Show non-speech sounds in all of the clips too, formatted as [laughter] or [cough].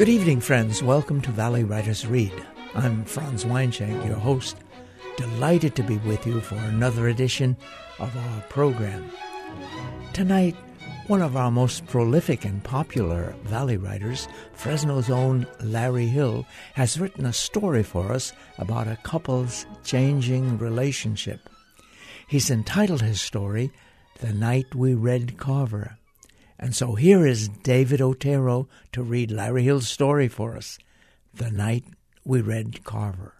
Good evening, friends. Welcome to Valley Writers Read. I'm Franz Weinschenk, your host. Delighted to be with you for another edition of our program. Tonight, one of our most prolific and popular Valley writers, Fresno's own Larry Hill, has written a story for us about a couple's changing relationship. He's entitled his story, The Night We Read Carver. And so here is David Otero to read Larry Hill's story for us, The Night We Read Carver.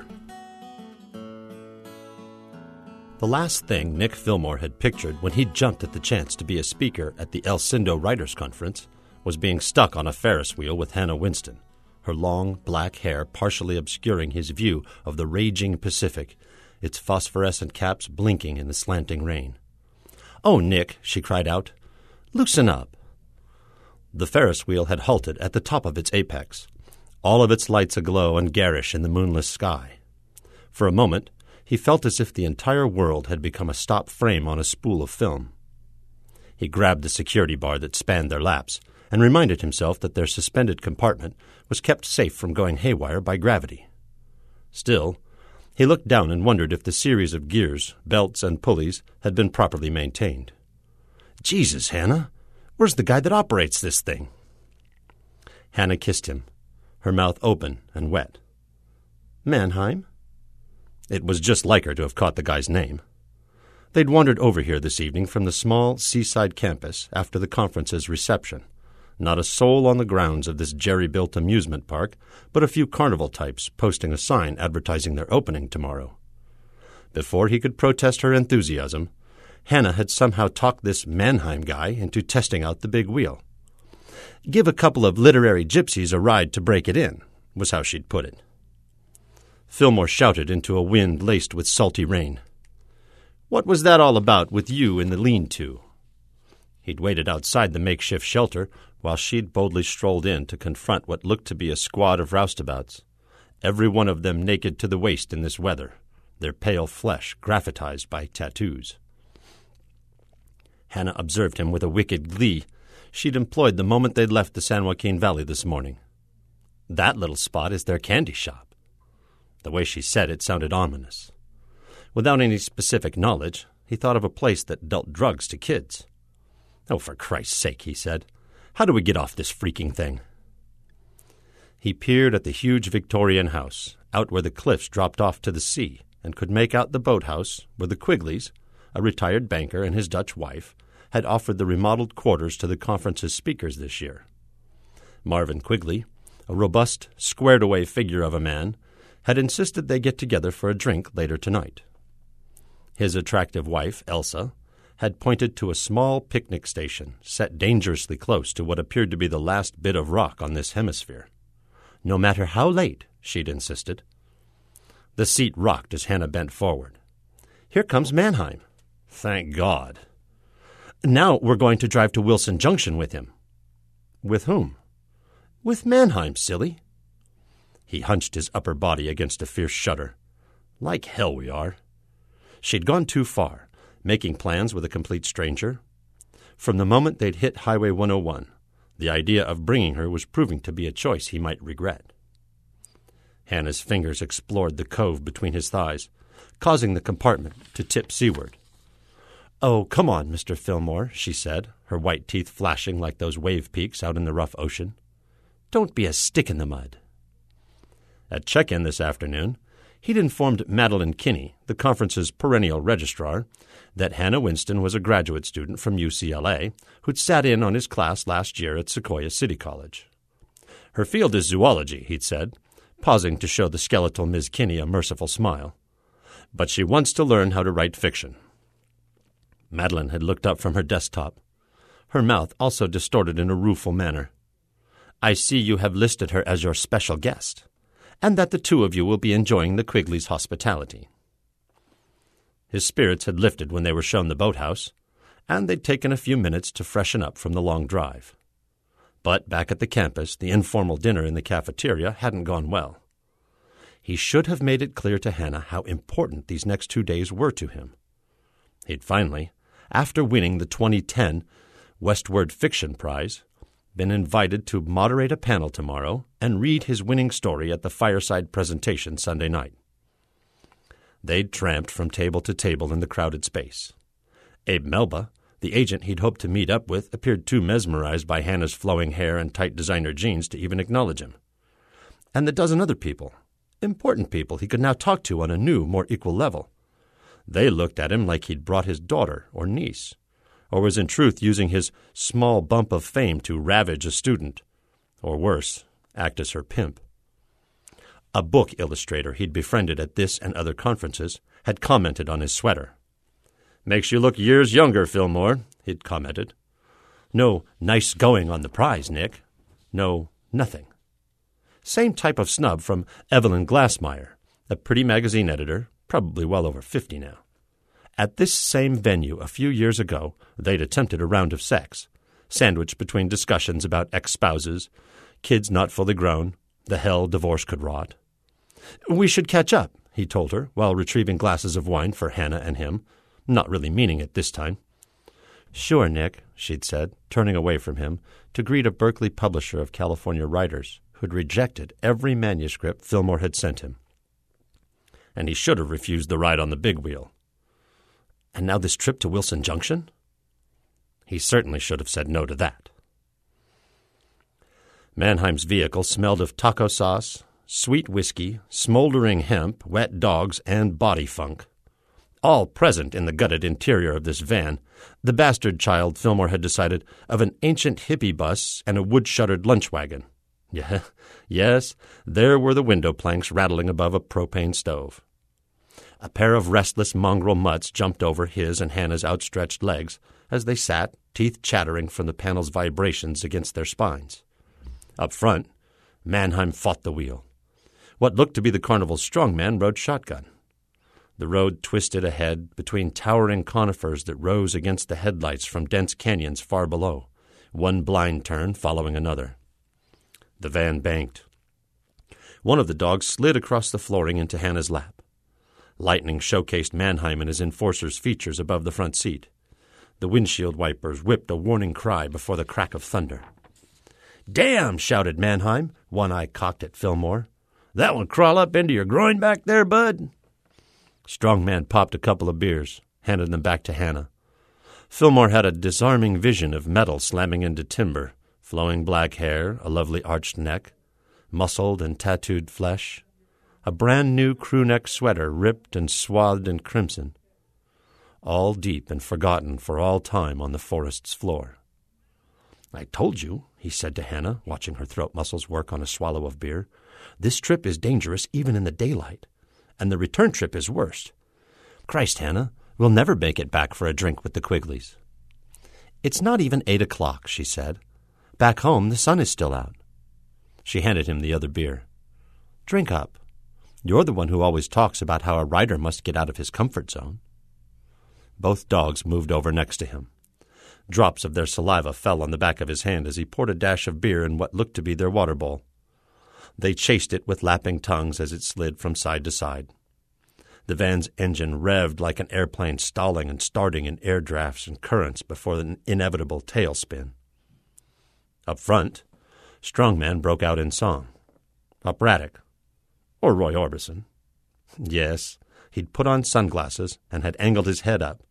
The last thing Nick Fillmore had pictured when he jumped at the chance to be a speaker at the El Cindo Writers' Conference was being stuck on a Ferris wheel with Hannah Winston, her long black hair partially obscuring his view of the raging Pacific, its phosphorescent caps blinking in the slanting rain. Oh, Nick, she cried out, loosen up. The Ferris wheel had halted at the top of its apex, all of its lights aglow and garish in the moonless sky. For a moment, he felt as if the entire world had become a stop frame on a spool of film. He grabbed the security bar that spanned their laps and reminded himself that their suspended compartment was kept safe from going haywire by gravity. Still, he looked down and wondered if the series of gears, belts, and pulleys had been properly maintained. Jesus, Hannah, where's the guy that operates this thing? Hannah kissed him, her mouth open and wet. Mannheim? It was just like her to have caught the guy's name. They'd wandered over here this evening from the small seaside campus after the conference's reception. Not a soul on the grounds of this jerry built amusement park, but a few carnival types posting a sign advertising their opening tomorrow. Before he could protest her enthusiasm, Hannah had somehow talked this Mannheim guy into testing out the big wheel. Give a couple of literary gypsies a ride to break it in, was how she'd put it. Fillmore shouted into a wind laced with salty rain. What was that all about with you in the lean to? He'd waited outside the makeshift shelter while she'd boldly strolled in to confront what looked to be a squad of roustabouts, every one of them naked to the waist in this weather, their pale flesh graphitized by tattoos. Hannah observed him with a wicked glee she'd employed the moment they'd left the San Joaquin Valley this morning. That little spot is their candy shop. The way she said it sounded ominous. Without any specific knowledge, he thought of a place that dealt drugs to kids. Oh, for Christ's sake, he said. How do we get off this freaking thing? He peered at the huge Victorian house, out where the cliffs dropped off to the sea, and could make out the boathouse where the Quigleys, a retired banker and his Dutch wife, had offered the remodeled quarters to the conference's speakers this year. Marvin Quigley, a robust, squared away figure of a man, had insisted they get together for a drink later tonight. His attractive wife, Elsa, had pointed to a small picnic station set dangerously close to what appeared to be the last bit of rock on this hemisphere. No matter how late, she'd insisted. The seat rocked as Hannah bent forward. Here comes Mannheim. Thank God. Now we're going to drive to Wilson Junction with him. With whom? With Mannheim, silly. He hunched his upper body against a fierce shudder. Like hell we are. She'd gone too far, making plans with a complete stranger. From the moment they'd hit Highway 101, the idea of bringing her was proving to be a choice he might regret. Hannah's fingers explored the cove between his thighs, causing the compartment to tip seaward. Oh, come on, Mr. Fillmore, she said, her white teeth flashing like those wave peaks out in the rough ocean. Don't be a stick in the mud. At check in this afternoon, he'd informed Madeline Kinney, the conference's perennial registrar, that Hannah Winston was a graduate student from UCLA who'd sat in on his class last year at Sequoia City College. Her field is zoology, he'd said, pausing to show the skeletal Miss Kinney a merciful smile. But she wants to learn how to write fiction. Madeline had looked up from her desktop, her mouth also distorted in a rueful manner. I see you have listed her as your special guest, and that the two of you will be enjoying the Quigley's hospitality. His spirits had lifted when they were shown the boathouse, and they'd taken a few minutes to freshen up from the long drive. But back at the campus, the informal dinner in the cafeteria hadn't gone well. He should have made it clear to Hannah how important these next two days were to him. He'd finally, after winning the 2010 Westward Fiction Prize, been invited to moderate a panel tomorrow and read his winning story at the fireside presentation Sunday night. They'd tramped from table to table in the crowded space. Abe Melba, the agent he'd hoped to meet up with, appeared too mesmerized by Hannah's flowing hair and tight designer jeans to even acknowledge him. And the dozen other people, important people he could now talk to on a new, more equal level. They looked at him like he'd brought his daughter or niece, or was in truth using his small bump of fame to ravage a student, or worse, act as her pimp. A book illustrator he'd befriended at this and other conferences had commented on his sweater. Makes you look years younger, Fillmore, he'd commented. No nice going on the prize, Nick. No, nothing. Same type of snub from Evelyn Glassmeyer, a pretty magazine editor, probably well over fifty now. At this same venue a few years ago, they'd attempted a round of sex, sandwiched between discussions about ex spouses, kids not fully grown, the hell divorce could rot. We should catch up, he told her, while retrieving glasses of wine for Hannah and him, not really meaning it this time. Sure, Nick, she'd said, turning away from him to greet a Berkeley publisher of California writers who'd rejected every manuscript Fillmore had sent him. And he should have refused the ride on the big wheel. And now this trip to Wilson Junction? He certainly should have said no to that. Mannheim's vehicle smelled of taco sauce, sweet whiskey, smoldering hemp, wet dogs, and body funk. All present in the gutted interior of this van, the bastard child, Fillmore had decided, of an ancient hippie bus and a wood shuttered lunch wagon. Yeah, [laughs] yes, there were the window planks rattling above a propane stove. A pair of restless mongrel mutts jumped over his and Hannah's outstretched legs as they sat, teeth chattering from the panel's vibrations against their spines. Up front, Mannheim fought the wheel. What looked to be the carnival's strongman rode shotgun. The road twisted ahead between towering conifers that rose against the headlights from dense canyons far below, one blind turn following another. The van banked. One of the dogs slid across the flooring into Hannah's lap. Lightning showcased Mannheim and his enforcer's features above the front seat. The windshield wipers whipped a warning cry before the crack of thunder. Damn! shouted Mannheim, one eye cocked at Fillmore. That one crawl up into your groin back there, bud? Strongman popped a couple of beers, handed them back to Hannah. Fillmore had a disarming vision of metal slamming into timber, flowing black hair, a lovely arched neck, muscled and tattooed flesh, a brand new crew neck sweater ripped and swathed in crimson, all deep and forgotten for all time on the forest's floor. I told you, he said to Hannah, watching her throat muscles work on a swallow of beer. This trip is dangerous even in the daylight, and the return trip is worse. Christ, Hannah, we'll never make it back for a drink with the Quigleys. It's not even eight o'clock, she said. Back home, the sun is still out. She handed him the other beer. Drink up. You're the one who always talks about how a writer must get out of his comfort zone. Both dogs moved over next to him. Drops of their saliva fell on the back of his hand as he poured a dash of beer in what looked to be their water bowl. They chased it with lapping tongues as it slid from side to side. The van's engine revved like an airplane stalling and starting in air drafts and currents before an inevitable tailspin. Up front, Strongman broke out in song. Operatic, or Roy Orbison. Yes, he'd put on sunglasses and had angled his head up.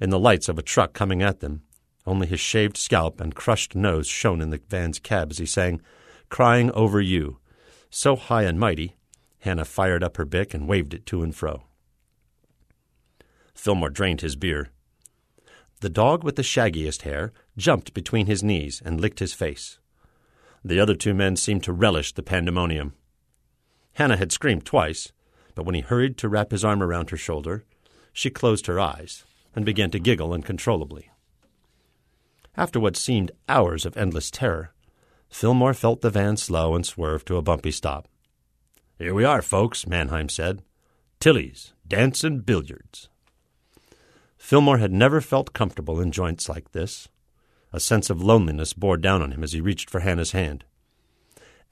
In the lights of a truck coming at them, only his shaved scalp and crushed nose shone in the van's cab as he sang, Crying Over You. So high and mighty, Hannah fired up her bic and waved it to and fro. Fillmore drained his beer. The dog with the shaggiest hair jumped between his knees and licked his face. The other two men seemed to relish the pandemonium. Hannah had screamed twice, but when he hurried to wrap his arm around her shoulder, she closed her eyes and began to giggle uncontrollably. After what seemed hours of endless terror, Fillmore felt the van slow and swerve to a bumpy stop. Here we are, folks, Mannheim said. Tilly's, dance and billiards. Fillmore had never felt comfortable in joints like this. A sense of loneliness bore down on him as he reached for Hannah's hand.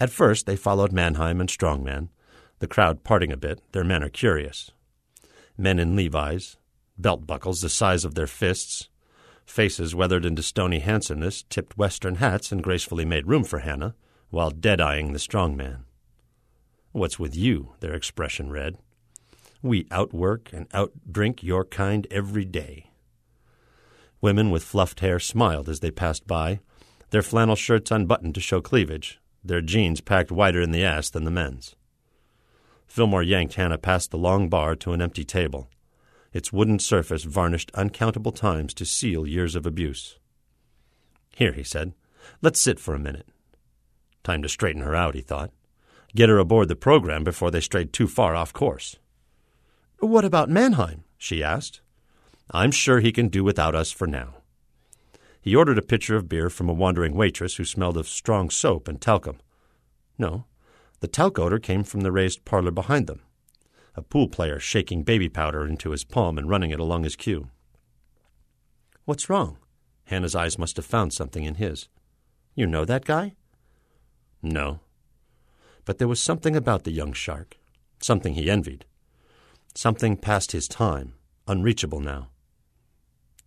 At first they followed Mannheim and Strongman, the crowd parting a bit, their manner curious. Men in Levi's, belt buckles the size of their fists, faces weathered into stony handsomeness, tipped western hats and gracefully made room for Hannah, while dead-eyeing the strong man. What's with you? their expression read. We outwork and outdrink your kind every day. Women with fluffed hair smiled as they passed by, their flannel shirts unbuttoned to show cleavage, their jeans packed wider in the ass than the men's. Fillmore yanked Hannah past the long bar to an empty table, its wooden surface varnished uncountable times to seal years of abuse. Here, he said, let's sit for a minute. Time to straighten her out, he thought. Get her aboard the program before they strayed too far off course. What about Mannheim? she asked. I'm sure he can do without us for now. He ordered a pitcher of beer from a wandering waitress who smelled of strong soap and talcum. No, the talc odor came from the raised parlor behind them, a pool player shaking baby powder into his palm and running it along his cue. What's wrong? Hannah's eyes must have found something in his. You know that guy? No. But there was something about the young shark, something he envied, something past his time, unreachable now.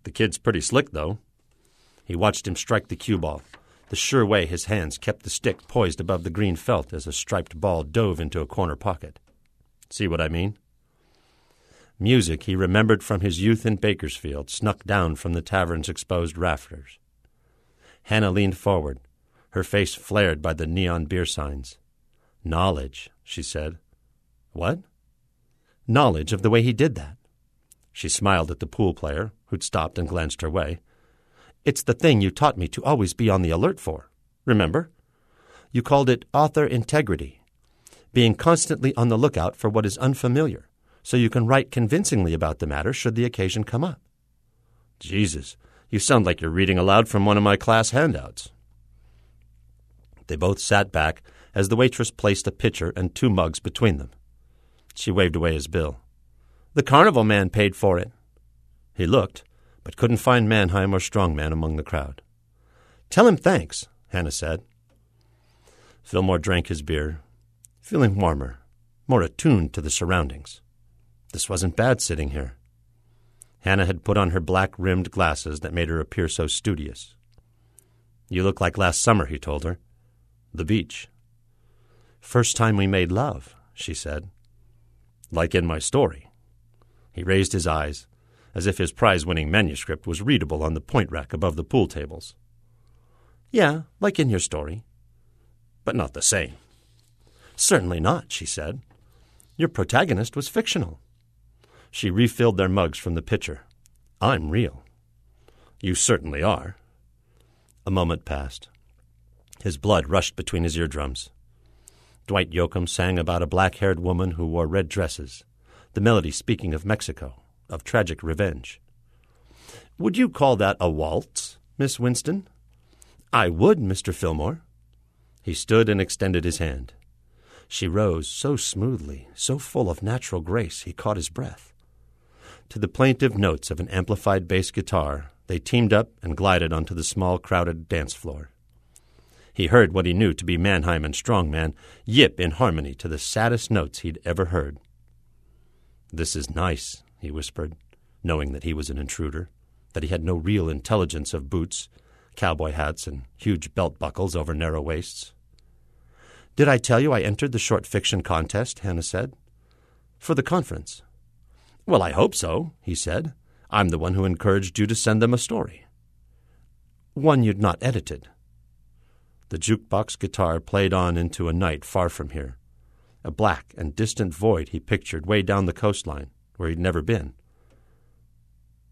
The kid's pretty slick, though. He watched him strike the cue ball, the sure way his hands kept the stick poised above the green felt as a striped ball dove into a corner pocket. See what I mean? Music he remembered from his youth in Bakersfield snuck down from the tavern's exposed rafters. Hannah leaned forward, her face flared by the neon beer signs. Knowledge, she said. What? Knowledge of the way he did that. She smiled at the pool player, who'd stopped and glanced her way. It's the thing you taught me to always be on the alert for. Remember? You called it author integrity, being constantly on the lookout for what is unfamiliar, so you can write convincingly about the matter should the occasion come up. Jesus, you sound like you're reading aloud from one of my class handouts. They both sat back as the waitress placed a pitcher and two mugs between them. She waved away his bill. The carnival man paid for it. He looked, but couldn't find Mannheim or Strongman among the crowd. Tell him thanks, Hannah said. Fillmore drank his beer, feeling warmer, more attuned to the surroundings. This wasn't bad sitting here. Hannah had put on her black rimmed glasses that made her appear so studious. You look like last summer, he told her. The beach. First time we made love, she said. Like in my story. He raised his eyes, as if his prize winning manuscript was readable on the point rack above the pool tables. Yeah, like in your story. But not the same. Certainly not, she said. Your protagonist was fictional. She refilled their mugs from the pitcher. I'm real. You certainly are. A moment passed. His blood rushed between his eardrums. Dwight Yoakam sang about a black haired woman who wore red dresses, the melody speaking of Mexico, of tragic revenge. Would you call that a waltz, Miss Winston? I would, Mr. Fillmore. He stood and extended his hand. She rose so smoothly, so full of natural grace, he caught his breath. To the plaintive notes of an amplified bass guitar, they teamed up and glided onto the small, crowded dance floor. He heard what he knew to be Mannheim and Strongman yip in harmony to the saddest notes he'd ever heard. This is nice, he whispered, knowing that he was an intruder, that he had no real intelligence of boots, cowboy hats, and huge belt buckles over narrow waists. Did I tell you I entered the short fiction contest? Hannah said. For the conference. Well, I hope so, he said. I'm the one who encouraged you to send them a story. One you'd not edited. The jukebox guitar played on into a night far from here, a black and distant void he pictured way down the coastline, where he'd never been.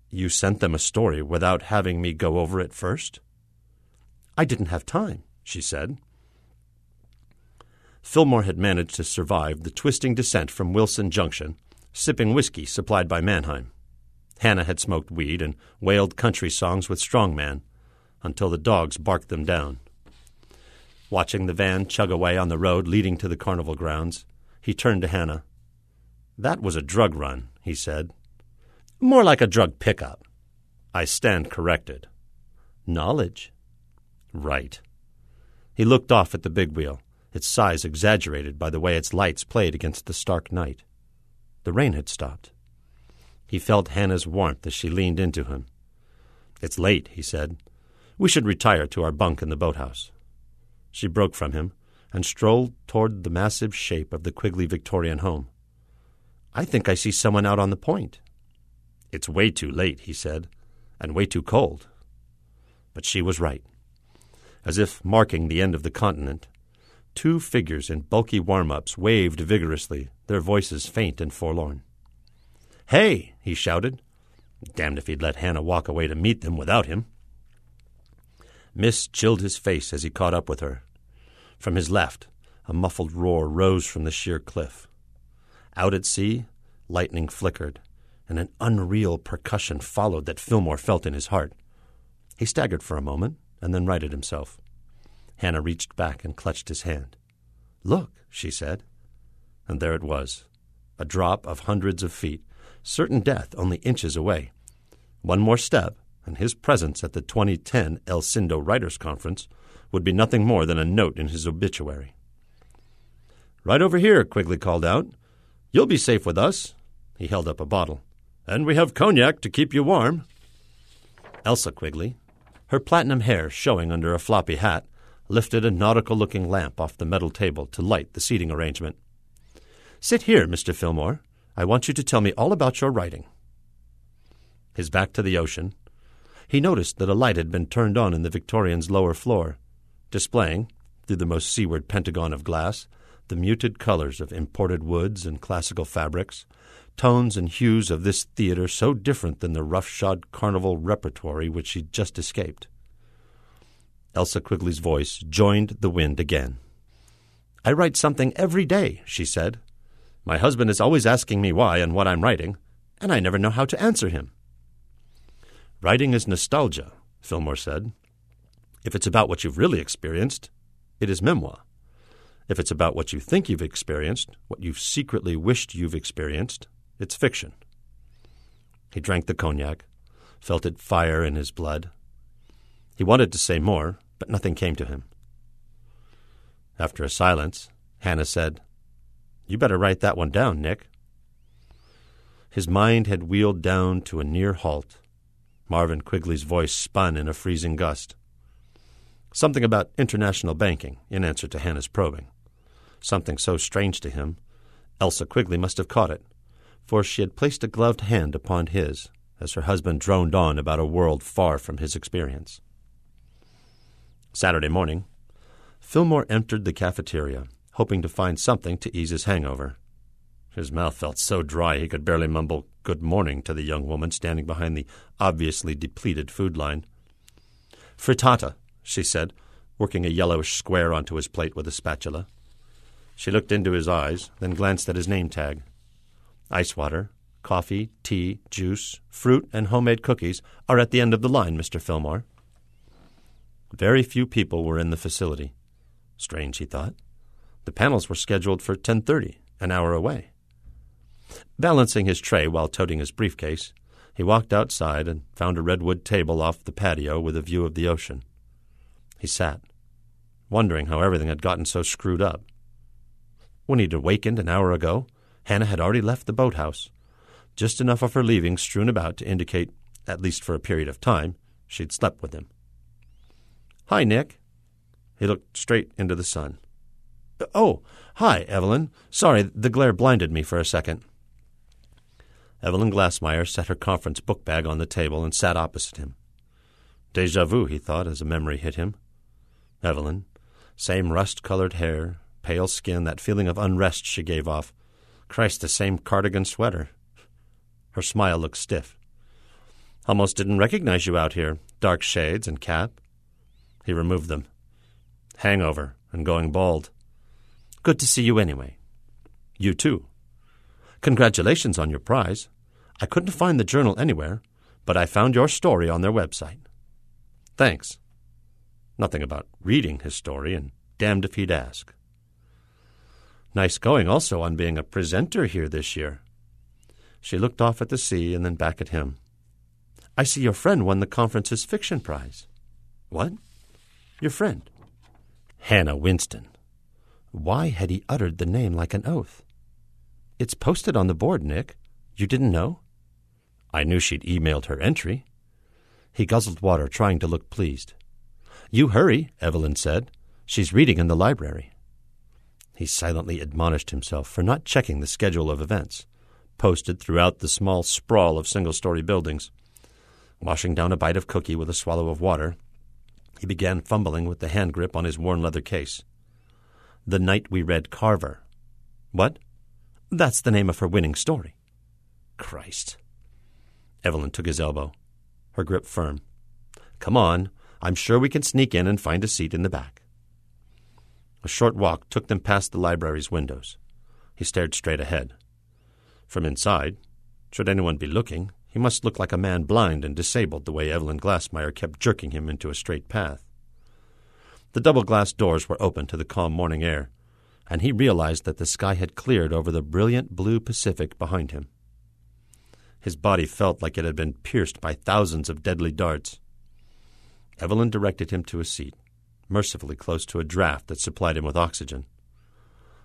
You sent them a story without having me go over it first? I didn't have time, she said. Fillmore had managed to survive the twisting descent from Wilson Junction, sipping whiskey supplied by Mannheim. Hannah had smoked weed and wailed country songs with Strongman until the dogs barked them down. Watching the van chug away on the road leading to the carnival grounds, he turned to Hannah. That was a drug run, he said. More like a drug pickup. I stand corrected. Knowledge. Right. He looked off at the big wheel, its size exaggerated by the way its lights played against the stark night. The rain had stopped. He felt Hannah's warmth as she leaned into him. It's late, he said. We should retire to our bunk in the boathouse. She broke from him and strolled toward the massive shape of the Quigley Victorian home. I think I see someone out on the point. It's way too late, he said, and way too cold. But she was right. As if marking the end of the continent, two figures in bulky warm ups waved vigorously, their voices faint and forlorn. Hey! he shouted. Damned if he'd let Hannah walk away to meet them without him. Mist chilled his face as he caught up with her. From his left, a muffled roar rose from the sheer cliff. Out at sea, lightning flickered, and an unreal percussion followed that Fillmore felt in his heart. He staggered for a moment and then righted himself. Hannah reached back and clutched his hand. Look, she said. And there it was, a drop of hundreds of feet, certain death only inches away. One more step, and his presence at the 2010 El Cindo Writers' Conference would be nothing more than a note in his obituary. Right over here, Quigley called out. You'll be safe with us. He held up a bottle. And we have cognac to keep you warm. Elsa Quigley, her platinum hair showing under a floppy hat, lifted a nautical looking lamp off the metal table to light the seating arrangement. Sit here, Mr. Fillmore. I want you to tell me all about your writing. His back to the ocean, he noticed that a light had been turned on in the Victorian's lower floor, displaying, through the most seaward pentagon of glass, the muted colors of imported woods and classical fabrics, tones and hues of this theater so different than the roughshod carnival repertory which she'd just escaped. Elsa Quigley's voice joined the wind again. I write something every day, she said. My husband is always asking me why and what I'm writing, and I never know how to answer him. Writing is nostalgia, Fillmore said. If it's about what you've really experienced, it is memoir. If it's about what you think you've experienced, what you've secretly wished you've experienced, it's fiction. He drank the cognac, felt it fire in his blood. He wanted to say more, but nothing came to him. After a silence, Hannah said, You better write that one down, Nick. His mind had wheeled down to a near halt. Marvin Quigley's voice spun in a freezing gust. Something about international banking, in answer to Hannah's probing. Something so strange to him, Elsa Quigley must have caught it for she had placed a gloved hand upon his as her husband droned on about a world far from his experience. Saturday morning, Fillmore entered the cafeteria, hoping to find something to ease his hangover. His mouth felt so dry he could barely mumble good morning to the young woman standing behind the obviously depleted food line. Frittata, she said, working a yellowish square onto his plate with a spatula. She looked into his eyes, then glanced at his name tag. Ice water, coffee, tea, juice, fruit, and homemade cookies are at the end of the line, Mr. Fillmore. Very few people were in the facility. Strange, he thought. The panels were scheduled for 10:30, an hour away. Balancing his tray while toting his briefcase, he walked outside and found a redwood table off the patio with a view of the ocean. He sat, wondering how everything had gotten so screwed up. When he'd awakened an hour ago, Hannah had already left the boathouse, just enough of her leaving strewn about to indicate, at least for a period of time, she'd slept with him. Hi, Nick. He looked straight into the sun. Oh, hi, Evelyn. Sorry, the glare blinded me for a second. Evelyn Glassmeyer set her conference book bag on the table and sat opposite him. Deja vu, he thought, as a memory hit him. Evelyn, same rust colored hair, pale skin, that feeling of unrest she gave off. Christ, the same cardigan sweater. Her smile looked stiff. Almost didn't recognize you out here. Dark shades and cap. He removed them. Hangover and going bald. Good to see you anyway. You too. Congratulations on your prize. I couldn't find the journal anywhere, but I found your story on their website. Thanks. Nothing about reading his story, and damned if he'd ask. Nice going also on being a presenter here this year. She looked off at the sea and then back at him. I see your friend won the conference's fiction prize. What? Your friend? Hannah Winston. Why had he uttered the name like an oath? It's posted on the board, Nick. You didn't know? I knew she'd emailed her entry. He guzzled water, trying to look pleased. You hurry, Evelyn said. She's reading in the library. He silently admonished himself for not checking the schedule of events, posted throughout the small sprawl of single story buildings. Washing down a bite of cookie with a swallow of water, he began fumbling with the hand grip on his worn leather case. The Night We Read Carver. What? That's the name of her winning story. Christ. Evelyn took his elbow, her grip firm. Come on, I'm sure we can sneak in and find a seat in the back. A short walk took them past the library's windows. He stared straight ahead. From inside, should anyone be looking, he must look like a man blind and disabled the way Evelyn Glassmeyer kept jerking him into a straight path. The double glass doors were open to the calm morning air, and he realized that the sky had cleared over the brilliant blue Pacific behind him. His body felt like it had been pierced by thousands of deadly darts. Evelyn directed him to a seat, mercifully close to a draft that supplied him with oxygen.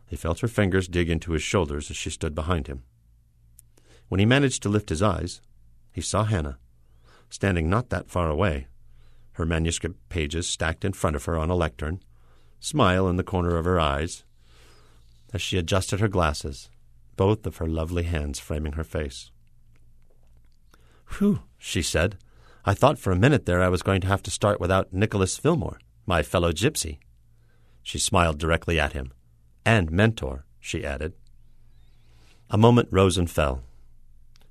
He felt her fingers dig into his shoulders as she stood behind him. When he managed to lift his eyes, he saw Hannah, standing not that far away, her manuscript pages stacked in front of her on a lectern, smile in the corner of her eyes, as she adjusted her glasses, both of her lovely hands framing her face. Whew, she said. I thought for a minute there I was going to have to start without Nicholas Fillmore, my fellow gypsy. She smiled directly at him. And mentor, she added. A moment rose and fell.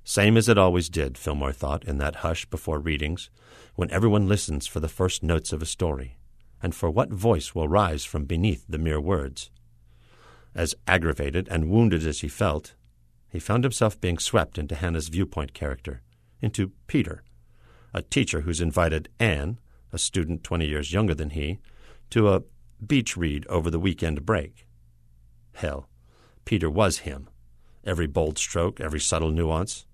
Same as it always did, Fillmore thought, in that hush before readings, when everyone listens for the first notes of a story, and for what voice will rise from beneath the mere words. As aggravated and wounded as he felt, he found himself being swept into Hannah's viewpoint character, into Peter, a teacher who's invited Anne, a student twenty years younger than he, to a beach read over the weekend break. Hell, Peter was him. Every bold stroke, every subtle nuance.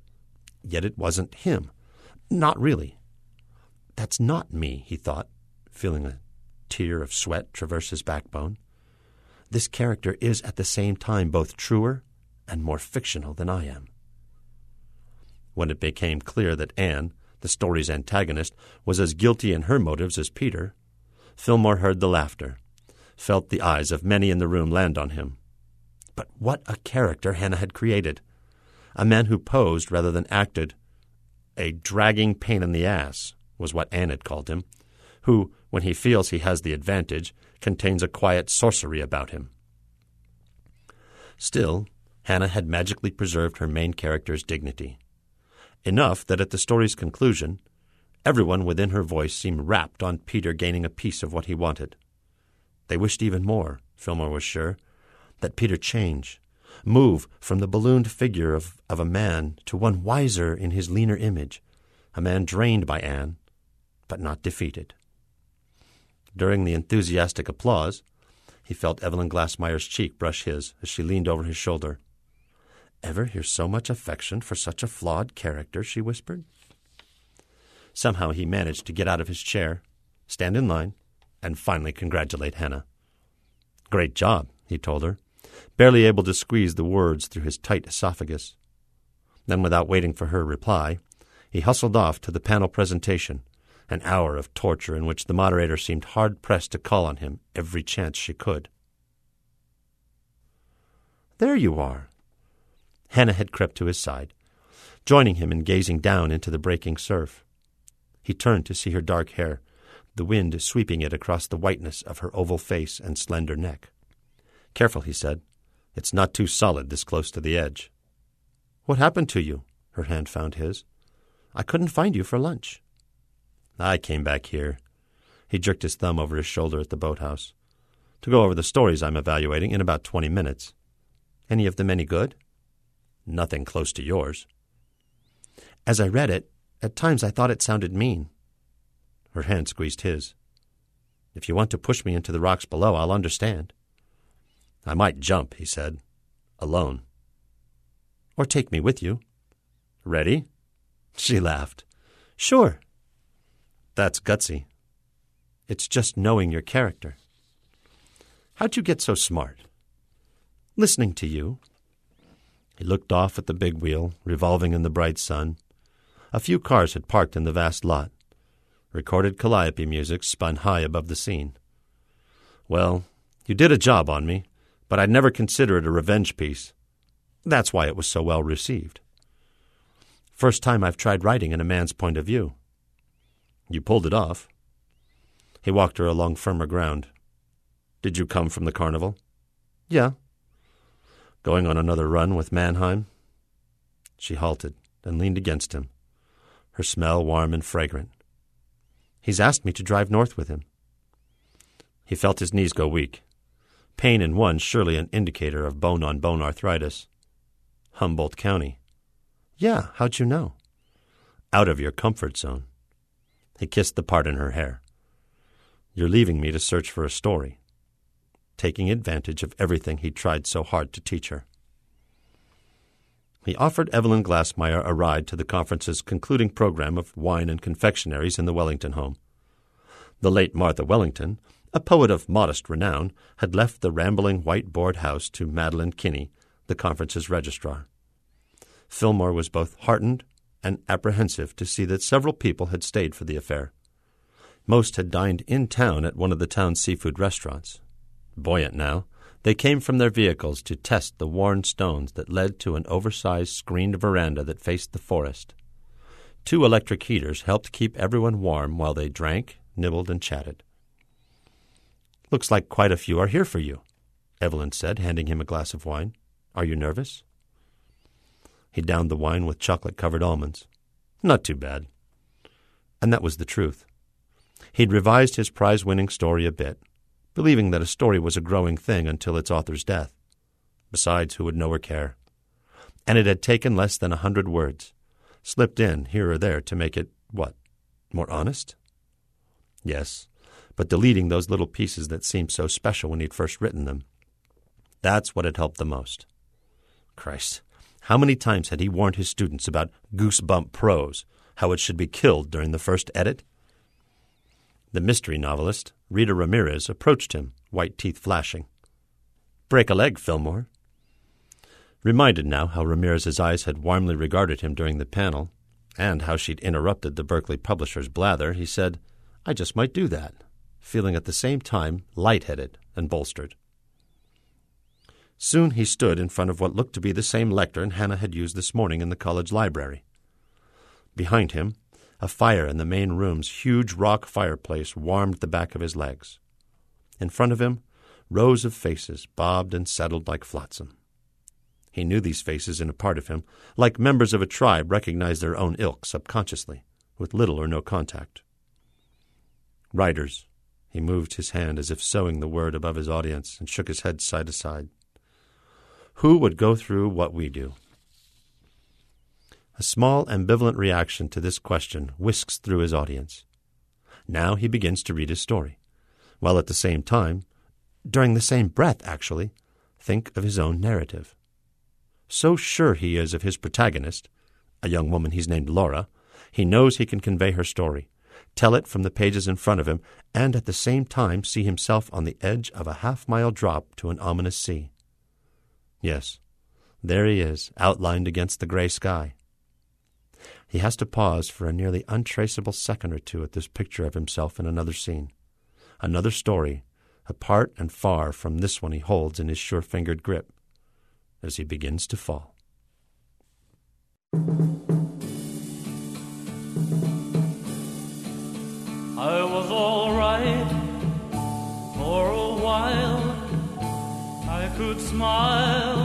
Yet it wasn't him. Not really. That's not me, he thought, feeling a tear of sweat traverse his backbone. This character is at the same time both truer and more fictional than I am. When it became clear that Anne, the story's antagonist, was as guilty in her motives as Peter, Fillmore heard the laughter, felt the eyes of many in the room land on him. But what a character Hannah had created! A man who posed rather than acted. A dragging pain in the ass was what Anne had called him, who, when he feels he has the advantage, contains a quiet sorcery about him. Still, Hannah had magically preserved her main character's dignity. Enough that at the story's conclusion, everyone within her voice seemed rapt on Peter gaining a piece of what he wanted. They wished even more, Fillmore was sure, that Peter change, move from the ballooned figure of, of a man to one wiser in his leaner image, a man drained by Anne, but not defeated. During the enthusiastic applause, he felt Evelyn Glassmeyer's cheek brush his as she leaned over his shoulder. Ever hear so much affection for such a flawed character? she whispered. Somehow he managed to get out of his chair, stand in line, and finally congratulate Hannah. Great job, he told her, barely able to squeeze the words through his tight esophagus. Then, without waiting for her reply, he hustled off to the panel presentation, an hour of torture in which the moderator seemed hard pressed to call on him every chance she could. There you are. Hannah had crept to his side. joining him in gazing down into the breaking surf. He turned to see her dark hair, the wind sweeping it across the whiteness of her oval face and slender neck. Careful, he said. It's not too solid this close to the edge. What happened to you? Her hand found his. I couldn't find you for lunch. I came back here. He jerked his thumb over his shoulder at the boathouse. To go over the stories I'm evaluating in about twenty minutes. Any of them any good? Nothing close to yours. As I read it, at times I thought it sounded mean. Her hand squeezed his. If you want to push me into the rocks below, I'll understand. I might jump, he said. Alone. Or take me with you. Ready? She laughed. Sure. That's gutsy. It's just knowing your character. How'd you get so smart? Listening to you. He looked off at the big wheel, revolving in the bright sun. A few cars had parked in the vast lot. Recorded calliope music spun high above the scene. Well, you did a job on me, but I'd never consider it a revenge piece. That's why it was so well received. First time I've tried writing in a man's point of view. You pulled it off. He walked her along firmer ground. Did you come from the carnival? Yeah. Going on another run with Mannheim? She halted and leaned against him, her smell warm and fragrant. He's asked me to drive north with him. He felt his knees go weak. Pain in one surely an indicator of bone on bone arthritis. Humboldt County. Yeah, how'd you know? Out of your comfort zone. He kissed the part in her hair. You're leaving me to search for a story, taking advantage of everything he tried so hard to teach her. He offered Evelyn Glassmeyer a ride to the conference's concluding program of wine and confectionaries in the Wellington home. The late Martha Wellington, a poet of modest renown, had left the rambling white board house to Madeline Kinney, the conference's registrar. Fillmore was both heartened and apprehensive to see that several people had stayed for the affair. Most had dined in town at one of the town's seafood restaurants. Buoyant now, they came from their vehicles to test the worn stones that led to an oversized screened veranda that faced the forest. Two electric heaters helped keep everyone warm while they drank, nibbled, and chatted. Looks like quite a few are here for you, Evelyn said, handing him a glass of wine. Are you nervous? He downed the wine with chocolate covered almonds. Not too bad. And that was the truth. He'd revised his prize winning story a bit, believing that a story was a growing thing until its author's death. Besides, who would know or care? And it had taken less than a hundred words, slipped in here or there to make it, what, more honest? Yes, but deleting those little pieces that seemed so special when he'd first written them. That's what had helped the most. Christ, how many times had he warned his students about goosebump prose, how it should be killed during the first edit? The mystery novelist, Rita Ramirez, approached him, white teeth flashing. Break a leg, Fillmore. Reminded now how Ramirez's eyes had warmly regarded him during the panel, and how she'd interrupted the Berkeley publisher's blather, he said, I just might do that, feeling at the same time light-headed and bolstered. Soon he stood in front of what looked to be the same lectern Hannah had used this morning in the college library. Behind him, a fire in the main room's huge rock fireplace warmed the back of his legs. In front of him, rows of faces bobbed and settled like flotsam. He knew these faces in a part of him, like members of a tribe recognize their own ilk subconsciously, with little or no contact. Writers. He moved his hand as if sowing the word above his audience and shook his head side to side. Who would go through what we do? A small ambivalent reaction to this question whisks through his audience. Now he begins to read his story, while at the same time, during the same breath actually, think of his own narrative. So sure he is of his protagonist, a young woman he's named Laura, he knows he can convey her story, tell it from the pages in front of him, and at the same time see himself on the edge of a half mile drop to an ominous sea. Yes, there he is, outlined against the gray sky. He has to pause for a nearly untraceable second or two at this picture of himself in another scene, another story, apart and far from this one he holds in his sure fingered grip, as he begins to fall. I was all right for a while. I could smile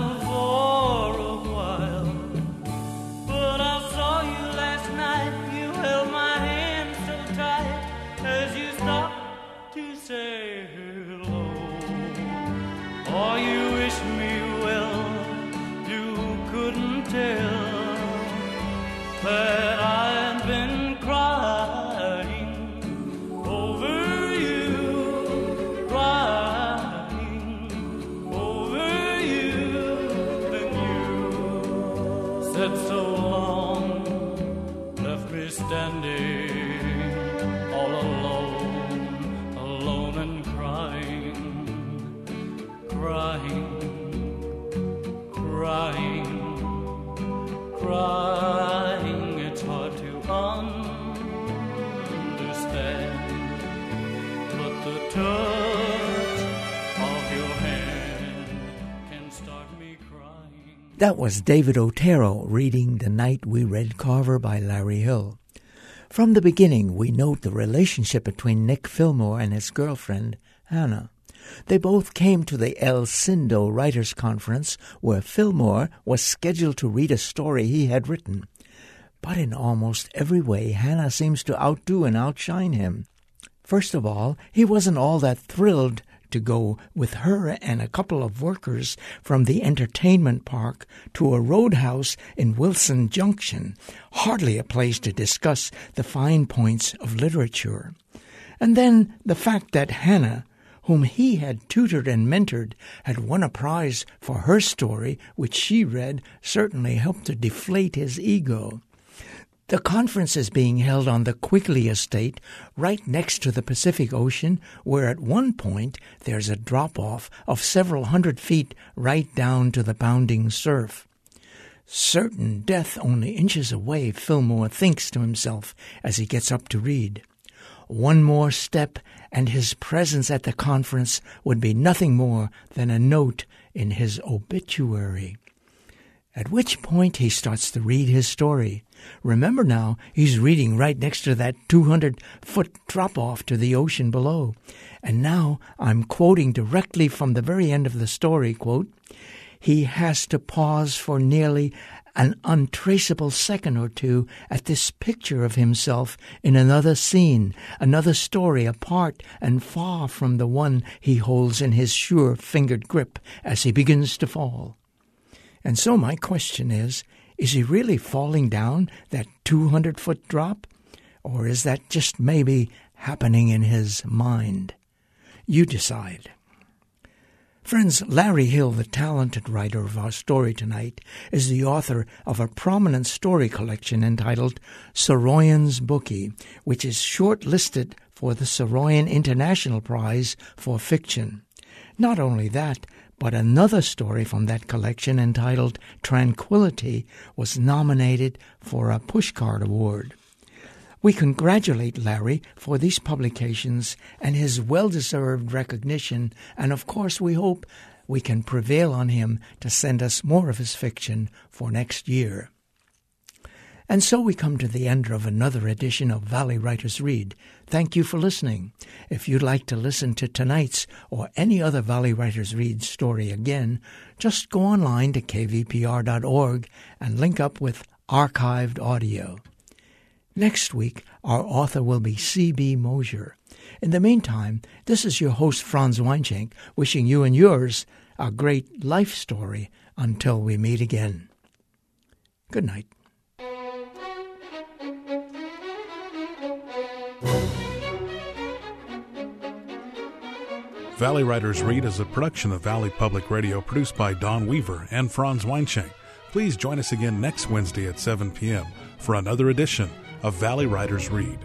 was David Otero reading The Night We Read Carver by Larry Hill. From the beginning, we note the relationship between Nick Fillmore and his girlfriend, Hannah. They both came to the El Cindo Writers Conference, where Fillmore was scheduled to read a story he had written. But in almost every way, Hannah seems to outdo and outshine him. First of all, he wasn't all that thrilled to go with her and a couple of workers from the entertainment park to a roadhouse in Wilson Junction, hardly a place to discuss the fine points of literature. And then the fact that Hannah, whom he had tutored and mentored, had won a prize for her story, which she read, certainly helped to deflate his ego. The conference is being held on the Quigley estate, right next to the Pacific Ocean, where at one point there's a drop off of several hundred feet right down to the pounding surf. Certain death only inches away, Fillmore thinks to himself as he gets up to read. One more step, and his presence at the conference would be nothing more than a note in his obituary. At which point he starts to read his story. Remember now, he's reading right next to that 200 foot drop off to the ocean below. And now I'm quoting directly from the very end of the story, quote, he has to pause for nearly an untraceable second or two at this picture of himself in another scene, another story apart and far from the one he holds in his sure fingered grip as he begins to fall. And so my question is is he really falling down that 200 foot drop? Or is that just maybe happening in his mind? You decide. Friends, Larry Hill, the talented writer of our story tonight, is the author of a prominent story collection entitled Saroyan's Bookie, which is shortlisted for the Saroyan International Prize for Fiction. Not only that, but another story from that collection entitled Tranquility was nominated for a Pushcart Award. We congratulate Larry for these publications and his well deserved recognition, and of course, we hope we can prevail on him to send us more of his fiction for next year. And so we come to the end of another edition of Valley Writers Read. Thank you for listening. If you'd like to listen to tonight's or any other Valley Writers Read story again, just go online to kvpr.org and link up with archived audio. Next week, our author will be C.B. Mosier. In the meantime, this is your host, Franz Weinschenk, wishing you and yours a great life story until we meet again. Good night. Valley Writers Read is a production of Valley Public Radio produced by Don Weaver and Franz Weinschenk. Please join us again next Wednesday at 7 p.m. for another edition of Valley Writers Read.